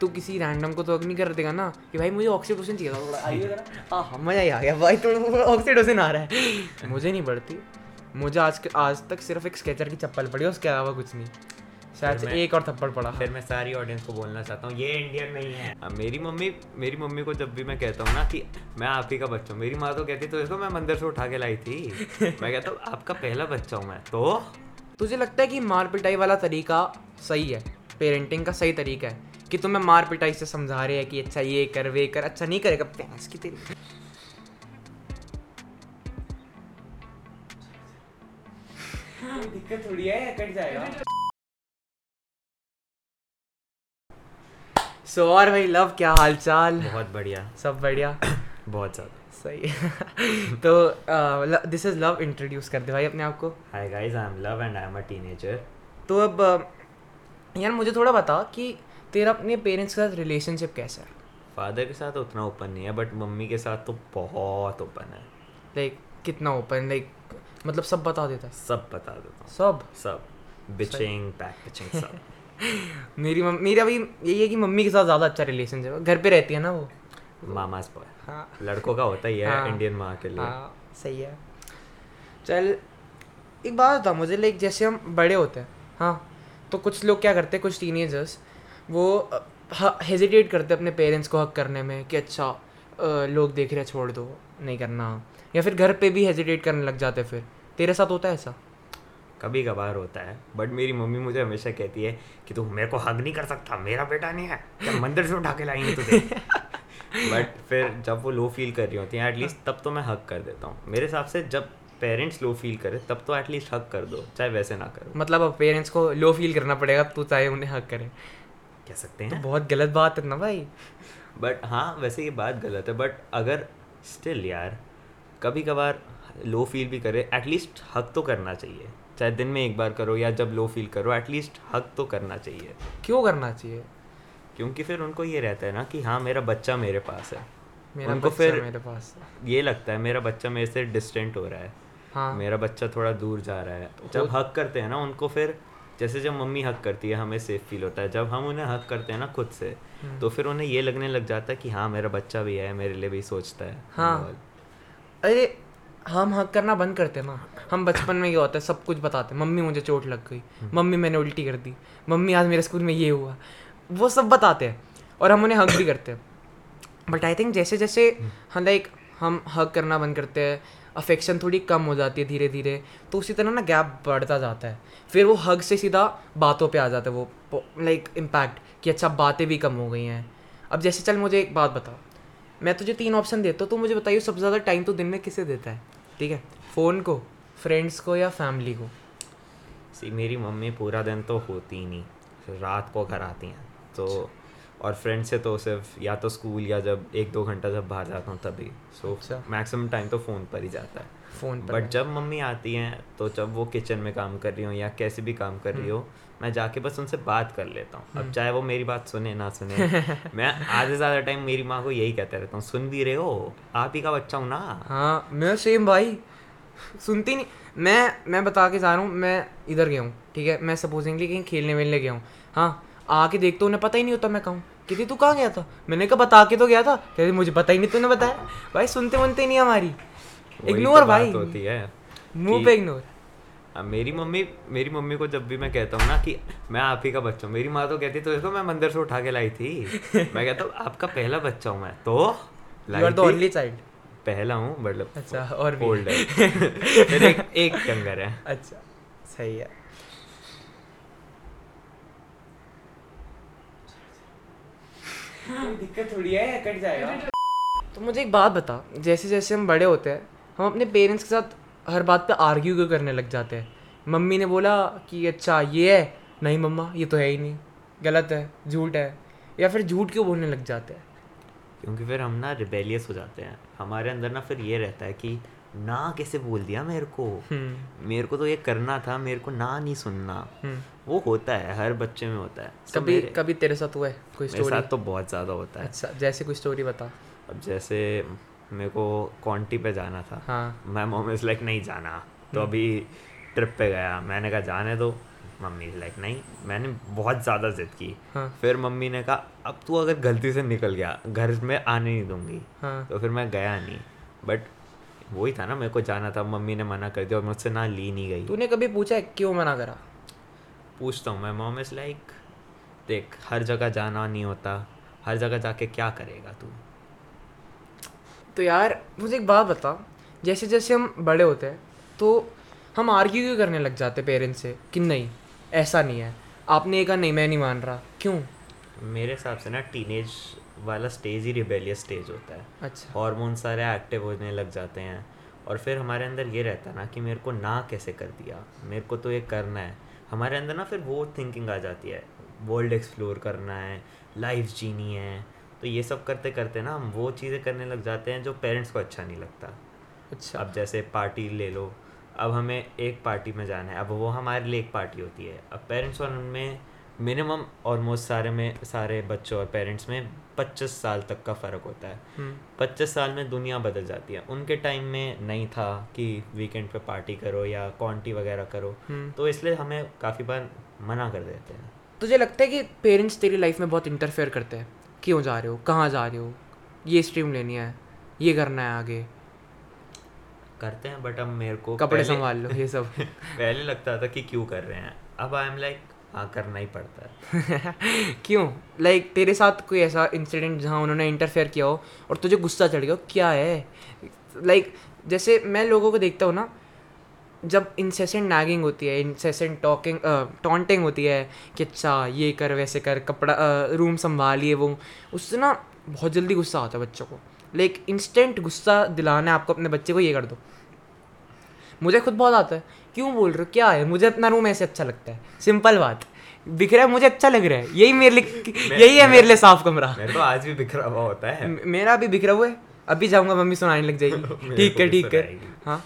तू किसी रैंडम को तो नहीं कर देगा ना। कि भाई मुझे ऑक्सीटोसिन चाहिए था थोड़ा। आइए जरा। हाँ हाँ मज़ा ही आ गया भाई थोड़ा ऑक्सीटोसिन आ रहा है। मुझे नहीं पड़ती। मुझे आज आज तक सिर्फ़ एक स्केचर की चप्पल पड़ी है उसके अलावा कुछ नहीं। शायद एक और थप्पड़ पड़ा। फिर मैं सारी ऑडियंस को बोलना चाहता हूँ ये इंडियन नहीं है। अब मेरी मम्मी मेरी मम्मी को जब भी मैं कहता हूँ ना कि मैं आप ही का बच्चा हूँ मेरी माँ तो कहती तो इसको मैं मंदिर से उठा के लाई थी। मैं कहता हूँ आपका पहला बच्चा हूँ मैं तो? तुझे लगता है कि मार पिटाई वाला तरीका सही है? पेरेंटिंग का सही तरीका है। कि तुम्हें मार पिटाई से समझा रहे हैं कि अच्छा ये कर वे कर अच्छा नहीं करेगा भैंस की तेरी दिक्कत थोड़ी है कट जाएगा। सो और भाई लव क्या हाल चाल बहुत बढ़िया। सब बढ़िया? बहुत ज़्यादा। सही। तो दिस इज़ लव इंट्रोड्यूस कर दे भाई अपने आप को। Hi guys I am love and I am a teenager तो अब अ, यार मुझे थोड़ा बता कि तेरा अपने पेरेंट्स के साथ रिलेशनशिप कैसा है? फादर के साथ उतना ओपन नहीं है बट मम्मी के साथ तो बहुत ओपन है। लाइक like, कितना ओपन लाइक like, मतलब सब बता देता है। सब बता देता हूँ। सब? सब। बिचिंग पैक पिचिंग सब। मेरी मम्मी मेरा भी यही है कि मम्मी के साथ ज़्यादा अच्छा रिलेशनशिप है। घर पे रहती है ना वो? मामाज बॉय हाँ। लड़कों का होता ही है हाँ। इंडियन माँ के लिए। हाँ सही है। चल एक बात बता मुझे लाइक जैसे हम बड़े होते हैं हाँ तो कुछ लोग क्या करते हैं कुछ टीनेजर्स वो हेजिटेट करते अपने पेरेंट्स को हक करने में कि अच्छा लोग देख रहे छोड़ दो नहीं करना। या फिर घर पे भी हेजिटेट करने लग जाते फिर। तेरे साथ होता है ऐसा? कभी कभार होता है बट मेरी मम्मी मुझे हमेशा कहती है कि तू मेरे को हग नहीं कर सकता मेरा बेटा नहीं है। क्या मंदिर से उठा के लाएँगे तुझे? बट फिर जब वो लो फील कर रही होती हैं एटलीस्ट तब तो मैं हक कर देता हूँ। मेरे हिसाब से जब पेरेंट्स लो फील करे तब तो एटलीस्ट हक कर दो चाहे वैसे ना करो। मतलब अब पेरेंट्स को लो फील करना पड़ेगा तू चाहे उन्हें हक करे। कह सकते हैं। तो बहुत गलत बात है ना भाई। बट हाँ वैसे ये बात गलत है बट अगर स्टिल यार कभी कभार लो फील भी करे एटलीस्ट हक तो करना चाहिए। चाहे दिन में एक बार करो या जब लो फील करो एटलीस्ट हक तो करना चाहिए। क्यों करना चाहिए? क्योंकि फिर उनको ये रहता है ना कि हाँ मेरा बच्चा मेरे पास है। मेरा उनको फिर- मेरे पास है। ये लगता है मेरा बच्चा मेरे से डिस्टेंट हो रहा है। हाँ। मेरा बच्चा थोड़ा दूर जा रहा है। जब हक करते हैं ना उनको फिर जैसे जब मम्मी हक करती है हमें सेफ़ फील होता है। जब हम उन्हें हक करते हैं ना खुद से हम्म। तो फिर उन्हें ये लगने लग जाता है कि हाँ मेरा बच्चा भी है मेरे लिए भी सोचता है। हाँ। अरे हम हक करना बंद करते हैं ना। हम बचपन में क्या होता है सब कुछ बताते हैं। मम्मी मुझे चोट लग गई। मम्मी मैंने उल्टी कर दी। मम्मी आज मेरे स्कूल में ये हुआ। वो सब बताते हैं और हम उन्हें हक भी करते हैं। बट आई थिंक जैसे जैसे हम लाइक हम हक करना बंद करते हैं अफेक्शन थोड़ी कम हो जाती है धीरे धीरे तो उसी तरह ना गैप बढ़ता जाता है। फिर वो हग से सीधा बातों पे आ जाता है, वो लाइक इम्पैक्ट कि अच्छा बातें भी कम हो गई हैं। अब जैसे चल मुझे एक बात बताओ, मैं तुझे तीन ऑप्शन देता हूँ तो मुझे बताइए सबसे ज़्यादा टाइम तो दिन में किसे देता है? ठीक है? फ़ोन को फ्रेंड्स को या फैमिली को? सी मेरी मम्मी पूरा दिन तो होती ही नहीं, रात को घर आती हैं तो और फ्रेंड से तो सिर्फ़ या तो स्कूल या जब एक दो घंटा जब बाहर जाता हूँ तभी। सो। मैक्सिमम टाइम तो फ़ोन पर ही जाता है। फ़ोन पर बट जब मम्मी आती हैं तो जब वो किचन में काम कर रही हो या कैसे भी काम कर रही हो मैं जाके बस उनसे बात कर लेता हूँ। अब चाहे वो मेरी बात सुने ना सुने। मैं आधे ज़्यादा टाइम मेरी माँ को यही कहते रहता हूँ सुन भी रहे हो? आप ही का बच्चा हूँ ना? हाँ मैं सेम भाई। सुनती नहीं। मैं मैं बता के जा रहा हूँ मैं इधर गया हूँ ठीक है? मैं सपोजिंगली कहीं खेलने वेलने गया हूँ। हाँ आके देखते उन्हें पता ही नहीं होता मैं कहूँ। कहती तू कहाँ गया था? मैंने कहा बता के तो गया था। कहती मुझे पता ही नहीं तूने बताया। भाई सुनते वनते नहीं हमारी। वही तो इग्नोर भाई। होती है मुँह पे इग्नोर मेरी मम्मी मेरी मम्मी को जब भी मैं कहता हूँ ना कि मैं आप ही का बच्चा हूँ मेरी माँ तो कहती तो इसको मैं मंदिर से उठा के लाई थी। मैं कहता हूँ आपका पहला बच्चा हूँ मैं तो। ओनली चाइल्ड पहला हूँ मतलब अच्छा और ओल्ड है एक एक कंगर है। अच्छा सही है। दिक्कत थोड़ी है कट जाएगा। तो मुझे एक बात बता जैसे जैसे हम बड़े होते हैं हम अपने पेरेंट्स के साथ हर बात पे आर्ग्यू क्यों करने लग जाते हैं? मम्मी ने बोला कि अच्छा ये है। नहीं मम्मा ये तो है ही नहीं। गलत है झूठ है। या फिर झूठ क्यों बोलने लग जाते हैं? क्योंकि फिर हम ना रिबेलियस हो जाते हैं। हमारे अंदर ना फिर ये रहता है कि ना कैसे बोल दिया मेरे को। हम्म। मेरे को तो ये करना था मेरे को ना नहीं सुनना। हम्म। वो होता है हर बच्चे में होता है। So कभी कभी तेरे साथ हुआ है कोई मेरे स्टोरी साथ तो बहुत ज़्यादा होता है। अच्छा जैसे कोई स्टोरी बता। अब जैसे मेरे को कॉन्टी पे जाना था। हाँ। मैं मोम इज़ लाइक नहीं जाना। तो अभी ट्रिप पे गया। मैंने कहा जाने दो। मम्मी लाइक नहीं। मैंने बहुत ज़्यादा जिद की। हाँ। फिर मम्मी ने कहा अब तू अगर गलती से निकल गया घर में आने नहीं दूँगी। हाँ। तो फिर मैं गया नहीं। बट वही था ना मेरे को जाना था मम्मी ने मना कर दिया और मुझसे ना ली नहीं गई। तूने कभी पूछा है क्यों मना करा? पूछता हूँ मैं मॉम इज़ लाइक देख हर जगह जाना नहीं होता हर जगह जाके क्या करेगा तू? तो यार मुझे एक बात बता जैसे जैसे हम बड़े होते हैं तो हम आर्ग्यू क्यों करने लग जाते पेरेंट्स से कि नहीं ऐसा नहीं है आपने ये कहा नहीं मैं नहीं मान रहा। क्यों? मेरे हिसाब से ना टीनेज वाला स्टेज ही रिबेलियस स्टेज होता है। अच्छा। हार्मोन सारे एक्टिव होने लग जाते हैं। और फिर हमारे अंदर ये रहता है ना कि मेरे को ना कैसे कर दिया मेरे को तो ये करना है। हमारे अंदर ना फिर वो थिंकिंग आ जाती है वर्ल्ड एक्सप्लोर करना है लाइफ जीनी है। तो ये सब करते करते ना हम वो चीज़ें करने लग जाते हैं जो पेरेंट्स को अच्छा नहीं लगता। अच्छा। अब जैसे पार्टी ले लो अब हमें एक पार्टी में जाना है अब वो हमारे लिए एक पार्टी होती है। अब पेरेंट्स और उनमें मिनिमम ऑलमोस्ट सारे में सारे बच्चों और पेरेंट्स में पच्चीस साल तक का फ़र्क होता है। हम्म, पच्चीस साल में दुनिया बदल जाती है। उनके टाइम में नहीं था कि वीकेंड पे पार्टी करो या कॉन्टी वगैरह करो। हम्म। तो इसलिए हमें काफ़ी बार मना कर देते हैं। तुझे लगता है कि पेरेंट्स तेरी लाइफ में बहुत इंटरफेयर करते हैं? क्यों जा रहे हो? कहाँ जा रहे हो? ये स्ट्रीम लेनी है ये करना है आगे। करते हैं बट अब मेरे को कपड़े संभाल लो ये सब। पहले लगता था कि क्यों कर रहे हैं। अब आई एम लाइक करना ही पड़ता। है क्यों? लाइक like, तेरे साथ कोई ऐसा इंसिडेंट जहाँ उन्होंने इंटरफेयर किया हो और तुझे गुस्सा चढ़ गया हो? क्या है? लाइक like, जैसे मैं लोगों को देखता हूँ ना जब इंसेसेंट नैगिंग होती है इंसेसेंट टॉकिंग टॉन्टिंग होती है कि अच्छा ये कर वैसे कर कपड़ा रूम संभालिए वो उससे ना बहुत जल्दी गुस्सा आता है बच्चों को। लाइक इंस्टेंट गुस्सा दिलाना है आपको अपने बच्चे को ये कर दो। मुझे खुद बहुत आता है क्यों बोल रहे हो? क्या है? मुझे अपना रूम ऐसे अच्छा लगता है। सिंपल बात। है मुझे अच्छा लग रहा है। यही मेरे लिए यही है मेरे लिए साफ़ कमरा। मेरे तो आज भी बिखरा हुआ होता है। मेरा भी बिखरा हुआ है। अभी जाऊँगा मम्मी सुनाने लग जाएगी। ठीक है ठीक है। हाँ।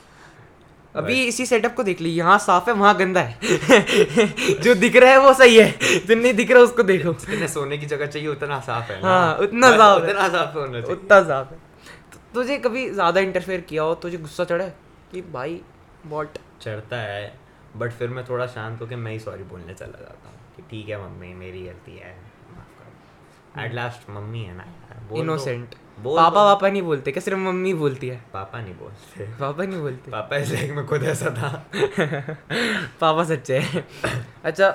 अभी इसी सेटअप को देख ली। यहाँ साफ़ है वहाँ गंदा है। जो दिख रहा है वो सही है। जो नहीं दिख रहा उसको देखो। जितने सोने की जगह चाहिए उतना साफ़ है हाँ, उतना साफ़ उतना साफ़ होना चाहिए। उतना साफ़ है। तो तुझे कभी ज़्यादा इंटरफेयर किया हो? तुझे गुस्सा चढ़ा कि भाई वॉट चढ़ता है बट फिर मैं थोड़ा शांत होकर मैं ही सॉरी बोलने चला जाता हूँ कि ठीक है मम्मी मेरी गलती है माफ़ करो। एट लास्ट मम्मी है ना इनोसेंट बोल पापा दो। नहीं बोलते क्या सिर्फ़ मम्मी बोलती है? पापा नहीं बोलते। पापा नहीं बोलते। पापा इस लाइक में खुद ऐसा था। पापा सच्चे हैं। अच्छा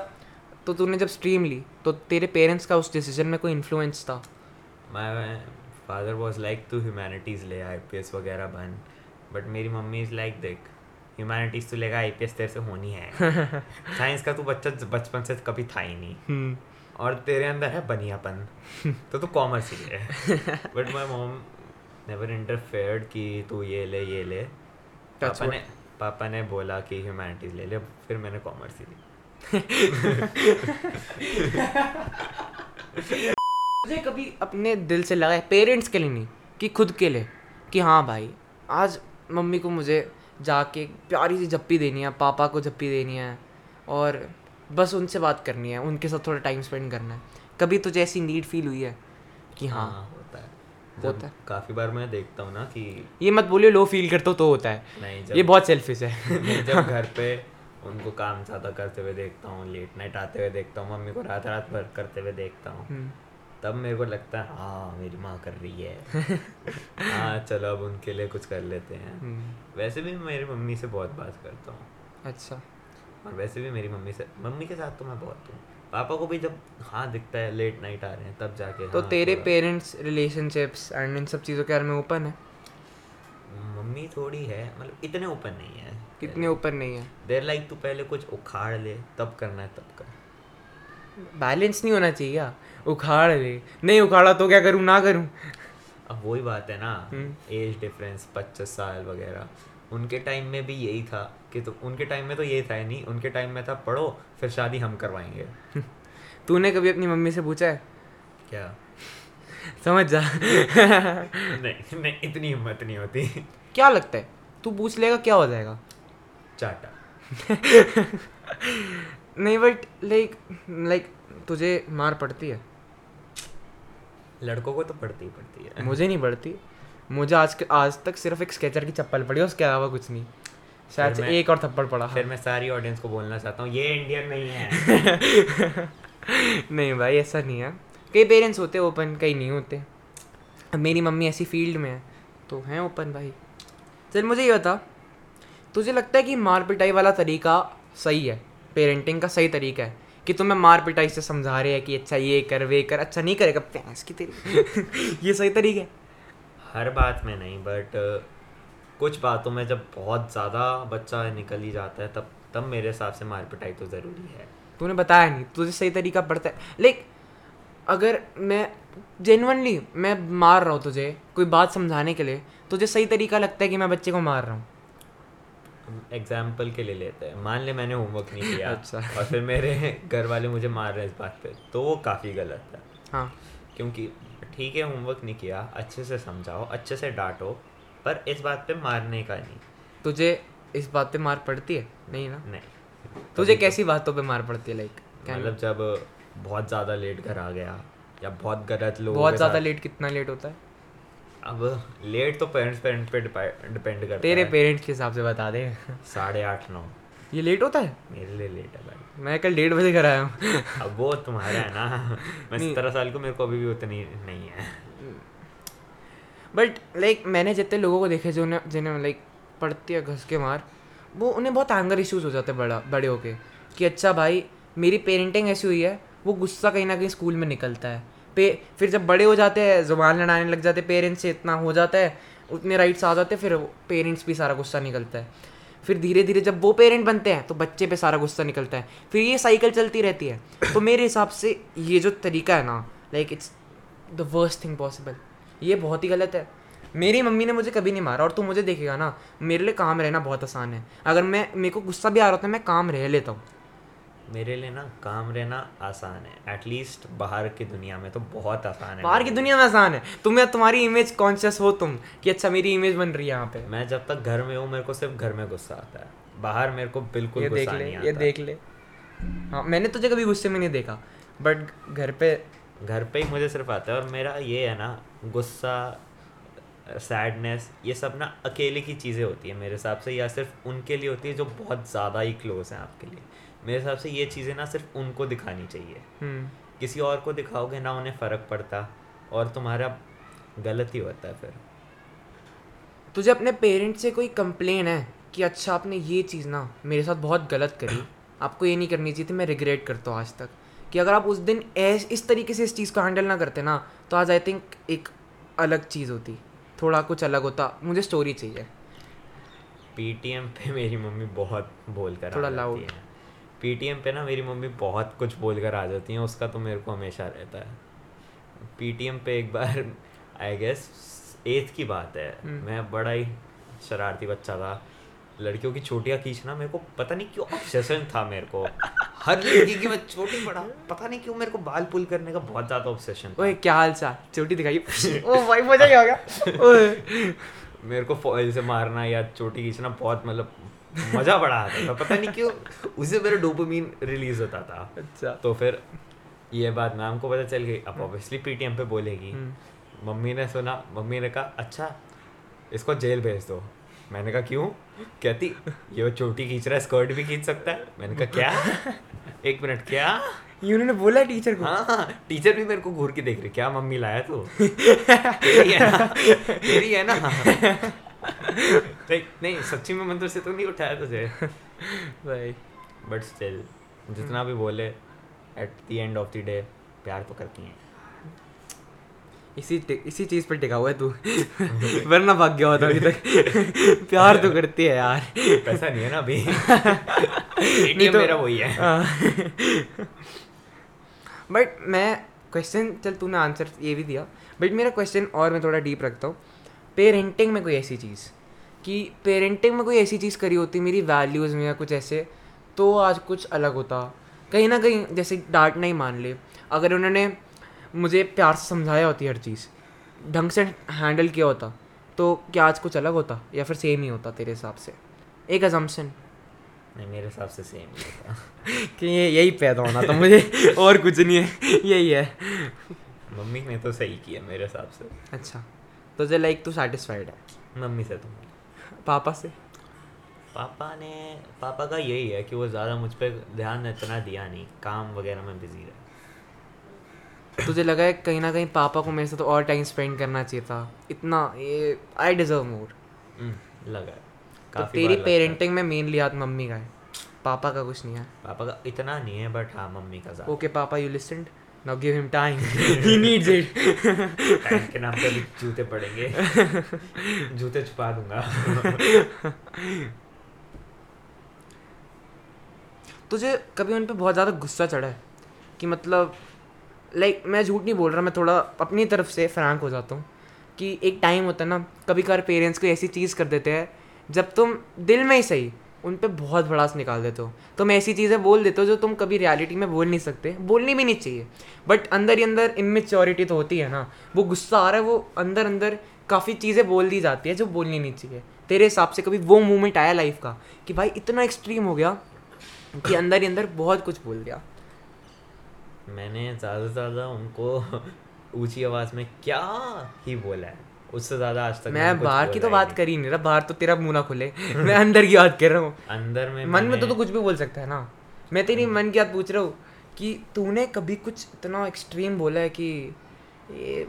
तो तूने जब स्ट्रीम ली तो तेरे पेरेंट्स का उस डिसीज़न में कोई इन्फ्लुएंस था? माय फादर वाज लाइक तू ह्यूमैनिटीज़ ले आईपीएस वगैरह बन बट मेरी मम्मी इज़ लाइक देख ह्यूमैनिटीज़ तो लेगा आईपीएस तेरे से होनी है। साइंस का तू बच्चा बचपन से कभी था ही नहीं। हम्म। और तेरे अंदर है बनियापन। तो तू कॉमर्स ही ले but my mom never interfered कि तू ये ले ये ले। पापा ने पापा ने बोला कि ह्यूमैनिटीज़ ले ले फिर मैंने कॉमर्स ही ली। मुझे कभी अपने दिल से लगा है पेरेंट्स के लिए नहीं कि खुद के लिए कि हाँ भाई आज मम्मी को मुझे जाके प्यारी सी जप्पी देनी है पापा को जप्पी देनी है और बस उनसे बात करनी है उनके साथ थोड़ा टाइम स्पेंड करना है। कभी तुझे ऐसी नीड फील हुई है कि हाँ होता है। होता है। काफ़ी बार मैं देखता हूँ ना कि ये मत बोलिए लो फील करते हो तो होता है। नहीं जब, ये बहुत सेल्फिश है। जब घर पे उनको काम ज़्यादा करते हुए देखता हूँ लेट नाइट आते हुए देखता हूँ मम्मी को रात रात भर करते हुए देखता हूँ। हम्म, तब मेरे को लगता है हाँ मेरी माँ कर रही है। हाँ चलो अब उनके लिए कुछ कर लेते हैं। हम्म, वैसे भी मेरी मम्मी से बहुत बात करता हूँ। अच्छा। और वैसे भी मेरी मम्मी से मम्मी के साथ तो मैं बहुत हूँ। पापा को भी जब हाँ दिखता है लेट नाइट आ रहे हैं तब जाके तो हाँ, तेरे पेरेंट्स रिलेशनशिप्स एंड इन सब चीज़ों के बारे में ओपन है? मम्मी थोड़ी है मतलब इतने ओपन नहीं है। कितने ओपन नहीं है? देर लाइक तू पहले कुछ उखाड़ ले तब करना है तब कर। बैलेंस नहीं होना चाहिए? उखाड़ ले। नहीं उखाड़ा तो क्या करूँ ना करूँ? अब वही बात है ना। हम्म। एज डिफरेंस पच्चीस साल वगैरह। उनके टाइम में भी यही था कि तो उनके टाइम में तो यही था नहीं। उनके टाइम में था पढ़ो फिर शादी हम करवाएँगे। तूने कभी अपनी मम्मी से पूछा है? क्या? समझ जा। नहीं नहीं इतनी हिम्मत नहीं होती। क्या लगता है? तू पूछ लेगा क्या हो जाएगा? चाटा। नहीं बट लाइक लाइक तुझे मार पड़ती है। लड़कों को तो पड़ती ही पड़ती है। मुझे नहीं पड़ती। मुझे आज के आज तक सिर्फ़ एक स्केचर की चप्पल पड़ी है उसके अलावा कुछ नहीं। शायद एक और थप्पड़ पड़ा। फिर मैं सारी ऑडियंस को बोलना चाहता हूँ ये इंडियन नहीं है। नहीं भाई ऐसा नहीं है। कई पेरेंट्स होते ओपन कई नहीं होते। मेरी मम्मी ऐसी फ़ील्ड में है तो हैं ओपन भाई। चल मुझे ये बता तुझे लगता है कि मार पिटाई वाला तरीका सही है? पेरेंटिंग का सही तरीका है कि तुम्हें मार पिटाई से समझा रहे हैं कि अच्छा ये कर वे कर अच्छा नहीं करेगा भैंस की तेरी। ये सही तरीका है। हर बात में नहीं बट कुछ बातों में जब बहुत ज़्यादा बच्चा निकल ही जाता है तब तब मेरे हिसाब से मार पिटाई तो ज़रूरी है। तूने बताया नहीं तुझे सही तरीका पड़ता है। लेक अगर मैं जेनवनली मैं मार रहा हूँ तुझे कोई बात समझाने के लिए तुझे सही तरीका लगता है कि मैं बच्चे को मार रहा हूँ। एग्ज़ाम्पल के लिए लेते हैं। मान ले मैंने होमवर्क नहीं किया अच्छा। और फिर मेरे घर वाले मुझे मार रहे हैं इस बात पे तो वो काफ़ी गलत है। हाँ। क्योंकि ठीक है होमवर्क नहीं किया अच्छे से समझाओ अच्छे से डांटो पर इस बात पे मारने का नहीं। तुझे इस बात पे मार पड़ती है? नहीं ना? नहीं। तुझे कैसी बातों पे मार पड़ती है लाइक मतलब जब बहुत ज़्यादा लेट घर आ गया या बहुत गलत लोग बहुत ज़्यादा लेट कितना लेट होता है? अब लेट तो पेरेंट्स पेरेंट्स पे डिपेंड करता तेरे है। पेरेंट्स के हिसाब से बता दे। साढ़े आठ नौ। ये लेट होता है? मेरे लिए लेट है भाई। मैं कल डेढ़ बजे घर आया हूँ। अब वो तुम्हारा है ना। मैं सत्रह साल को मेरे को अभी भी उतनी नहीं है। बट लाइक मैंने जितने लोगों को देखे जो जिन्हें लाइक पड़ती है घस के मार वो उन्हें बहुत एंगर इश्यूज़ हो जाते हैं बड़ा बड़े होके। कि अच्छा भाई मेरी पेरेंटिंग ऐसी हुई है वो गुस्सा कहीं ना कहीं स्कूल में निकलता है। पे फिर जब बड़े हो जाते हैं, ज़ुबान लड़ाने लग जाते पेरेंट्स से इतना हो जाता है, उतने राइट्स आ जाते हैं, फिर पेरेंट्स भी सारा गुस्सा निकलता है। फिर धीरे धीरे जब वो पेरेंट बनते हैं तो बच्चे पे सारा गुस्सा निकलता है। फिर ये साइकिल चलती रहती है। तो मेरे हिसाब से ये जो तरीका है ना like it's the worst thing possible ये बहुत ही गलत है। मेरी मम्मी ने मुझे कभी नहीं मारा, और तू मुझे देखेगा ना, मेरे लिए काम रहना बहुत आसान है। अगर मैं, मेरे को गुस्सा भी आ रहा होता है, मैं काम रह लेता हूँ। मेरे लिए ना काम रहना आसान है। एटलीस्ट बाहर की दुनिया में तो बहुत आसान है। बाहर की दुनिया में आसान है। तुम्हें तुम्हारी इमेज कॉन्शियस हो तुम कि अच्छा मेरी इमेज बन रही है यहाँ पे। मैं जब तक घर में हूँ मेरे को सिर्फ़ घर में गुस्सा आता है। बाहर मेरे को बिल्कुल ये देख ले ये देख ले। हाँ मैंने तुझे कभी गुस्से में नहीं देखा बट घर पे घर पे ही मुझे सिर्फ़ आता है। और मेरा ये है ना गुस्सा सैडनेस ये सब ना अकेले की चीज़ें होती है मेरे हिसाब से या सिर्फ़ उनके लिए होती है जो बहुत ज़्यादा ही क्लोज हैं आपके लिए। मेरे हिसाब से ये चीज़ें ना सिर्फ़ उनको दिखानी चाहिए। हम्म। किसी और को दिखाओगे ना उन्हें फ़र्क पड़ता और तुम्हारा गलत ही होता है फिर। तुझे अपने पेरेंट्स से कोई कंप्लेन है कि अच्छा आपने ये चीज़ ना मेरे साथ बहुत गलत करी? आपको ये नहीं करनी चाहिए थी मैं रिग्रेट करता हूँ आज तक कि अगर आप उस दिन ऐस इस तरीके से इस चीज़ को हैंडल ना करते ना तो आज आई थिंक एक अलग चीज़ होती। थोड़ा कुछ अलग होता। मुझे स्टोरी चाहिए। पीटीएम पे मेरी मम्मी बहुत बोल कर थोड़ा. है। पीटीएम पे ना मेरी मम्मी बहुत कुछ बोल कर आ जाती हैं उसका तो मेरे को हमेशा रहता है। पीटीएम पे एक बार आई गेस एथ की बात है। हम्म। मैं बड़ा ही शरारती बच्चा था। लड़कियों की छोटियाँ खींचना मेरे को पता नहीं क्यों ऑब्सेशन था मेरे को। हर लड़की की मैं छोटी बड़ा पता नहीं क्यों मेरे को बाल पुल करने का बहुत ज़्यादा ऑब्सेशन ओए क्या हाल चाल? चोटी दिखाई ओ भाई मज़ा ही आ गया मेरे को फॉइल से मारना या चोटी खींचना बहुत मतलब मज़ा बड़ा आता था। पता नहीं क्यों उसे मेरा डोपामीन रिलीज़ होता था। अच्छा। तो फिर ये बात मैम को पता चल गई। अब ऑब्वियसली पीटीएम पे बोलेगी। हम्म। मम्मी ने सुना मम्मी ने कहा अच्छा इसको जेल भेज दो। मैंने कहा क्यों? कहती ये वो चोटी खींच रहा है स्कर्ट भी खींच सकता है। मैंने कहा क्या? एक मिनट क्या? ये उन्होंने बोला टीचर को? हाँ हाँ टीचर भी मेरे को घूर के देख रही क्या मम्मी लाया तू? तेरी है ना तेरी है ना। नहीं नहीं सच्ची में मंदिर से तो नहीं उठाया तुझे। भाई बट स्टिल जितना भी बोले at the end of the day प्यार तो करती हैं। इसी इसी चीज़ पर टिका हुआ है तू। वरना भाग गया होता अभी तक। प्यार तो करती है यार। पैसा नहीं है ना अभी। नहीं तो- मेरा वही है। बट मैं क्वेश्चन चल तूने आंसर ये भी दिया। बट मेरा क्वेश्चन और मैं थोड़ा डीप रखता हूँ। पेरेंटिंग में कोई ऐसी चीज़? कि पेरेंटिंग में कोई ऐसी चीज़ करी होती मेरी वैल्यूज़ में या कुछ ऐसे तो आज कुछ अलग होता। कहीं ना कहीं जैसे डांट नहीं मान ले। अगर उन्होंने मुझे प्यार से समझाया होती हर चीज़ ढंग से हैंडल किया होता तो क्या आज कुछ अलग होता? या फिर सेम ही होता तेरे हिसाब से? एक अजम्पशन नहीं मेरे हिसाब से सेम ही होता। कि ये यही पैदा होना था मुझे और कुछ नहीं है। यही है। मम्मी ने तो सही किया मेरे हिसाब से। अच्छा। तो जे लाइक तू सेटिस्फाइड है? मम्मी से तो। पापा से। पापा ने पापा का यही है कि वो ज़्यादा मुझ पर ध्यान इतना दिया नहीं काम वगैरह में बिज़ी रहे। तुझे लगा है कहीं ना कहीं पापा को मेरे से तो और टाइम स्पेंड करना चाहिए था। इतना ये आई डिजर्व मोर लगा तो तेरी। पेरेंटिंग में मेनली हाथ मम्मी का है। पापा का कुछ नहीं है। पापा का इतना नहीं है बट हाँ मम्मी का okay papa you listened give him time he needs it time के नाम पे भी जूते पड़ेंगे। जूते छुपा दूँगा। तुझे कभी उन पे बहुत ज़्यादा गुस्सा चढ़ा है? कि मतलब लाइक मैं झूठ नहीं बोल रहा मैं थोड़ा अपनी तरफ़ से फ्रैंक हो जाता हूँ। कि एक टाइम होता है ना कभी कभार पेरेंट्स को ऐसी चीज़ कर देते हैं जब तुम दिल में ही सही उन पर बहुत भड़ास निकाल देते हो। तुम ऐसी चीज़ें बोल देते हो जो तुम कभी रियलिटी में बोल नहीं सकते। बोलनी भी नहीं चाहिए। बट अंदर ही अंदर इमेच्योरिटी तो होती है ना। वो गुस्सा आ रहा है, वो अंदर अंदर काफ़ी चीज़ें बोल दी जाती है जो बोलनी नहीं चाहिए। तेरे हिसाब से कभी वो मोमेंट आया लाइफ का कि भाई इतना एक्सट्रीम हो गया कि अंदर ही अंदर बहुत कुछ बोल दिया। मैंने ज़्यादा से ज़्यादा उनको ऊँची आवाज़ में क्या ही बोला है। उससे ज़्यादा आज तक मैं बाहर की तो बात कर ही नहीं रहा बाहर तो तेरा मुँह ना खुले। मैं अंदर की बात कर रहा हूँ। अंदर में मन में तो तू कुछ भी बोल सकता है ना। मैं तेरी मन की बात पूछ रहा हूँ कि तूने कभी कुछ इतना एक्सट्रीम बोला है कि ये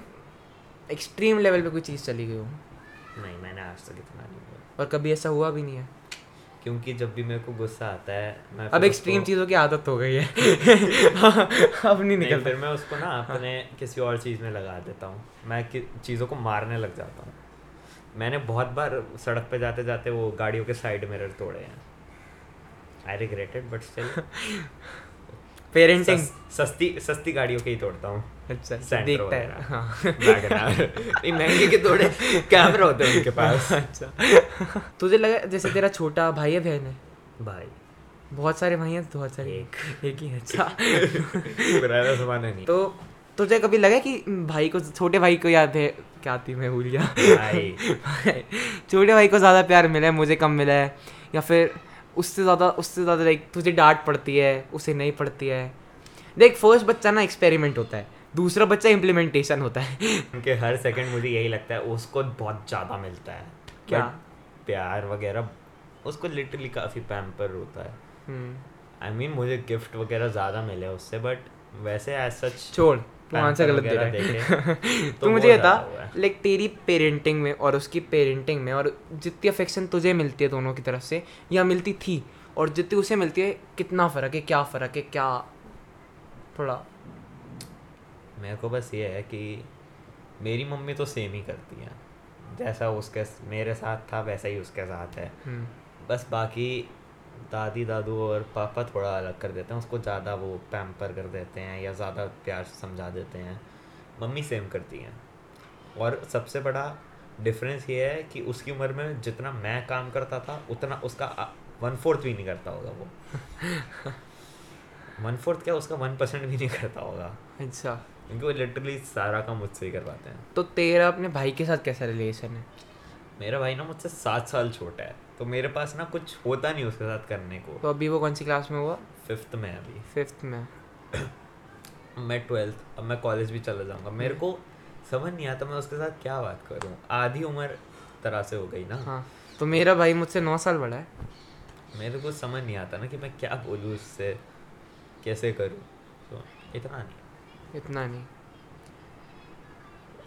एक्सट्रीम लेवल पे कोई चीज़ चली गई हो? नहीं मैंने आज तक इतना नहीं बोला। और कभी ऐसा हुआ भी नहीं है? क्योंकि जब भी मेरे को गुस्सा आता है मैं अब एक्सट्रीम चीज़ों की आदत हो गई है। अब नहीं निकल निकलता। फिर मैं उसको ना अपने किसी और चीज़ में लगा देता हूँ। मैं चीज़ों को मारने लग जाता हूँ। मैंने बहुत बार सड़क पे जाते जाते वो गाड़ियों के साइड मिरर तोड़े हैं। I regretted but still parenting सस्ती सस्ती गाड़ियों के ही तोड़ता हूँ। अच्छा देखता है। हाँ। महँगे के कैमरा होते हैं उनके पास। अच्छा। तुझे लगा जैसे तेरा छोटा भाई है बहन है? भाई। बहुत सारे भाई हैं बहुत सारे। एक। एक ही अच्छा। पुराना जमाना नहीं। तो तुझे कभी लगा कि भाई को छोटे भाई को याद है? क्या थी मैं भूल गया। भाई छोटे भाई को ज़्यादा प्यार मिला है मुझे कम मिला है या फिर उससे ज़्यादा उससे ज़्यादा लाइक तुझे डांट पड़ती है उसे नहीं पड़ती है। देख फ़र्स्ट बच्चा ना एक्सपेरिमेंट होता है दूसरा बच्चा इम्प्लीमेंटेशन होता है। उनके हर सेकंड मुझे यही लगता है उसको बहुत ज़्यादा मिलता है। क्या? प्यार वगैरह उसको लिटरली काफ़ी पैम्पर होता है। हम्म, आई I मीन mean, मुझे गिफ्ट वगैरह ज़्यादा मिले उससे बट वैसे एज सच छोड़। तू आंसर गलत दे रहा है तो मुझे ज़्यादा लाइक तेरी पेरेंटिंग में और उसकी पेरेंटिंग में और जितनी अफेक्शन तुझे मिलती है दोनों की तरफ़ से या मिलती थी और जितनी उसे मिलती है कितना फ़र्क है क्या फ़र्क है क्या थोड़ा? मेरे को बस ये है कि मेरी मम्मी तो सेम ही करती है। जैसा उसके मेरे साथ था वैसा ही उसके साथ है। हम्म, बस बाकी दादी दादू और पापा थोड़ा अलग कर देते हैं उसको ज़्यादा वो पैम्पर कर देते हैं या ज़्यादा प्यार से समझा देते हैं। मम्मी सेम करती हैं। और सबसे बड़ा डिफरेंस ये है कि उसकी उम्र में जितना मैं काम करता था उतना उसका वन फोर्थ भी नहीं करता होगा वो। वन फोर्थ क्या उसका वन परसेंट भी नहीं करता होगा। अच्छा। क्योंकि वो लिटरली सारा काम मुझसे ही करवाते हैं। तो तेरा अपने भाई के साथ कैसा रिलेशन है? मेरा भाई ना मुझसे सात साल छोटा है। तो मेरे पास ना कुछ होता नहीं उसके साथ करने को। तो अभी वो कौन सी क्लास में हुआ? फिफ्थ में अभी। फिफ्थ में। मैं ट्वेल्थ अब मैं कॉलेज भी चला जाऊँगा। मेरे को समझ नहीं आता मैं उसके साथ क्या बात करूँ। आधी उम्र तरह से हो गई ना। हाँ तो मेरा भाई मुझसे नौ साल बड़ा है। मेरे को समझ नहीं आता ना कि मैं क्या बोलूँ उससे कैसे करूँ। तो इतना नहीं। इतना नहीं।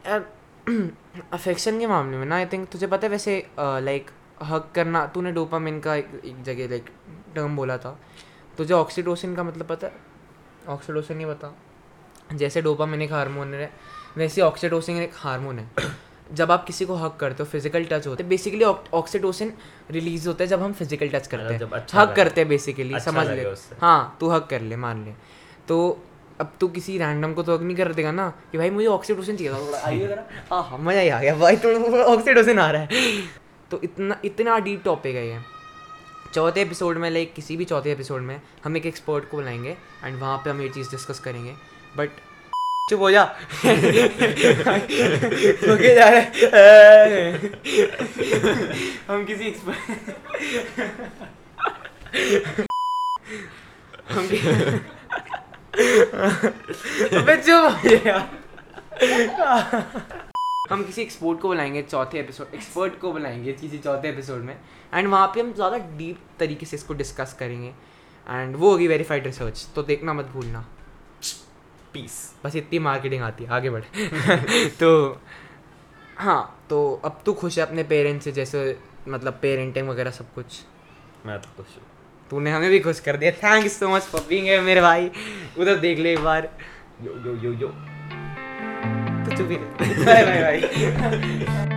यार अफेक्शन के मामले में ना आई थिंक तुझे पता है वैसे लाइक हक करना तूने डोपामिन का एक, एक जगह लाइक टर्म बोला था। तुझे ऑक्सीडोसिन का मतलब पता है? ऑक्सीडोसिन नहीं पता। जैसे डोपामिन एक हार्मोन है वैसे ऑक्सीडोसिन एक हार्मोन है। जब आप किसी को हक करते हो फ़िज़िकल टच होते हैं बेसिकली ऑक्सीटोसिन रिलीज़ होता है जब हम फ़िज़िकल टच करते हैं। अच्छा हक करते हैं बेसिकली अच्छा समझ ले हाँ तू हक कर ले मान ले। तो अब तू किसी रैंडम को तो हक नहीं कर देगा ना कि भाई मुझे ऑक्सीटोसिन चाहिए था। थोड़ा आइए जरा। हाँ हाँ मज़ा ही आ गया। भाई थोड़ा ऑक्सीटोसिन आ रहा है। तो इतना इतना डीप टॉपिक है ये। चौथे एपिसोड में लाइक किसी भी चौथे एपिसोड में हम एक एक्सपर्ट को बुलाएँगे एंड वहाँ पे हम ये चीज़ डिस्कस करेंगे। बट चुप हो जा। ओके जा रहे। हम किसी एक्सपर्ट हम अबे चुप हो जा। यार हम किसी एक्सपोर्ट को बुलाएँगे चौथे एपिसोड एक्सपर्ट को बुलाएँगे किसी चौथे एपिसोड में एंड वहाँ पे हम ज़्यादा डीप तरीके से इसको डिस्कस करेंगे एंड वो होगी वेरीफाइड रिसर्च तो देखना मत भूलना। पीस बस इतनी मार्केटिंग आती है आगे बढ़। तो हाँ तो अब तू खुश है अपने पेरेंट्स से जैसे मतलब पेरेंटिंग वगैरह सब कुछ? मैं तो खुश हूँ। तूने हमें भी खुश कर दिया। Thank you so much for being मेरे भाई। उधर देख ले एक बार। यो यो यो यो तो चुप ही रह बाय बाय बाय